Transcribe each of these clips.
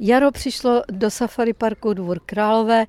Jaro přišlo do Safari Parku Dvůr Králové,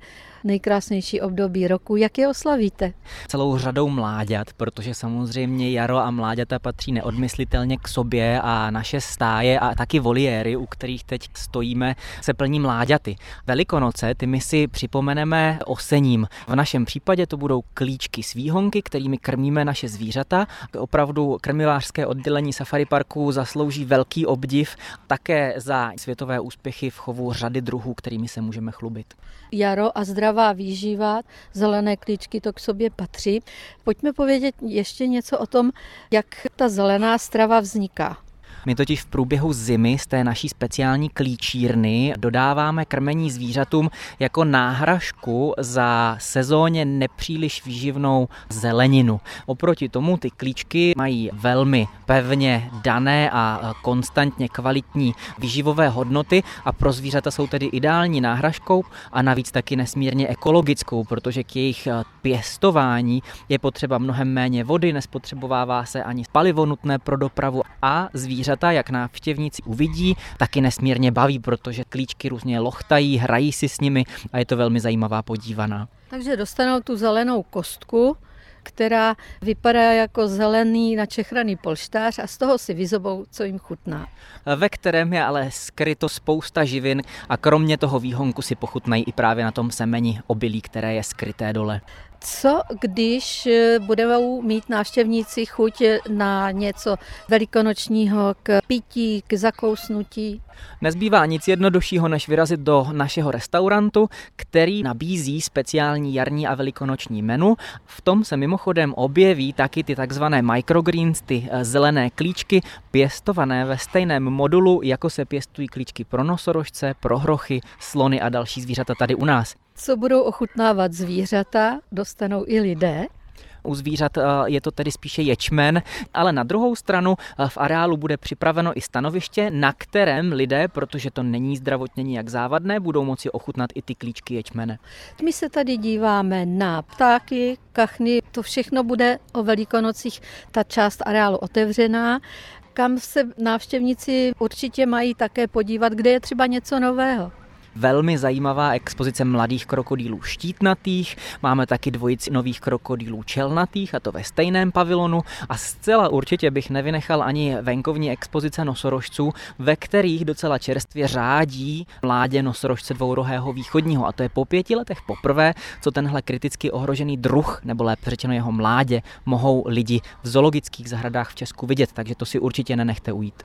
nejkrásnější období roku. Jak je oslavíte? Celou řadou mláďat, protože samozřejmě jaro a mláďata patří neodmyslitelně k sobě a naše stáje a taky voliéry, u kterých teď stojíme, se plní mláďaty. Velikonoce, ty my si připomeneme osením. V našem případě to budou klíčky s výhonky, kterými krmíme naše zvířata. Opravdu krmivářské oddělení Safari Parku zaslouží velký obdiv také za světové úspěchy v chovu řady druhů, kterými se můžeme chlubit. Jaro a zdravá výživa, zelené klíčky, to k sobě patří. Pojďme povědět ještě něco o tom, jak ta zelená strava vzniká. My totiž v průběhu zimy z té naší speciální klíčírny dodáváme krmení zvířatům jako náhražku za sezóně nepříliš výživnou zeleninu. Oproti tomu ty klíčky mají velmi pevně dané a konstantně kvalitní výživové hodnoty a pro zvířata jsou tedy ideální náhražkou a navíc taky nesmírně ekologickou, protože k jejich pěstování je potřeba mnohem méně vody, nespotřebovává se ani palivo nutné pro dopravu a zvířata zvířata, jak návštěvníci uvidí, taky nesmírně baví, protože klíčky různě lochtají, hrají si s nimi a je to velmi zajímavá podívaná. Takže dostanou tu zelenou kostku, která vypadá jako zelený načechraný polštář a z toho si vyzobou, co jim chutná. Ve kterém je ale skryto spousta živin a kromě toho výhonku si pochutnají i právě na tom semeni obilí, které je skryté dole. Co když eh, budou mít návštěvníci chuť na něco velikonočního k pití, k zakousnutí? Nezbývá nic jednoduššího, než vyrazit do našeho restaurantu, který nabízí speciální jarní a velikonoční menu. V tom se mimochodem objeví taky ty takzvané microgreens, ty eh, zelené klíčky, pěstované ve stejném modulu, jako se pěstují klíčky pro nosorožce, pro hrochy, slony a další zvířata tady u nás co budou ochutnávat zvířata, dostanou i lidé. U zvířat eh, je to tedy spíše ječmen, ale na druhou stranu eh, v areálu bude připraveno i stanoviště, na kterém lidé, protože to není zdravotně nijak závadné, budou moci ochutnat i ty klíčky ječmene. My se tady díváme na ptáky, kachny, to všechno bude o velikonocích, ta část areálu otevřená kam se návštěvníci určitě mají také podívat, kde je třeba něco nového velmi zajímavá expozice mladých krokodýlů štítnatých, máme taky dvojici nových krokodýlů čelnatých a to ve stejném pavilonu. A zcela určitě bych nevynechal ani venkovní expozice nosorožců, ve kterých docela čerstvě řádí mládě nosorožce dvourohého východního. A to je po pěti letech poprvé, co tenhle kriticky ohrožený druh, nebo lépe řečeno jeho mládě, mohou lidi v zoologických zahradách v Česku vidět, takže to si určitě nenechte ujít.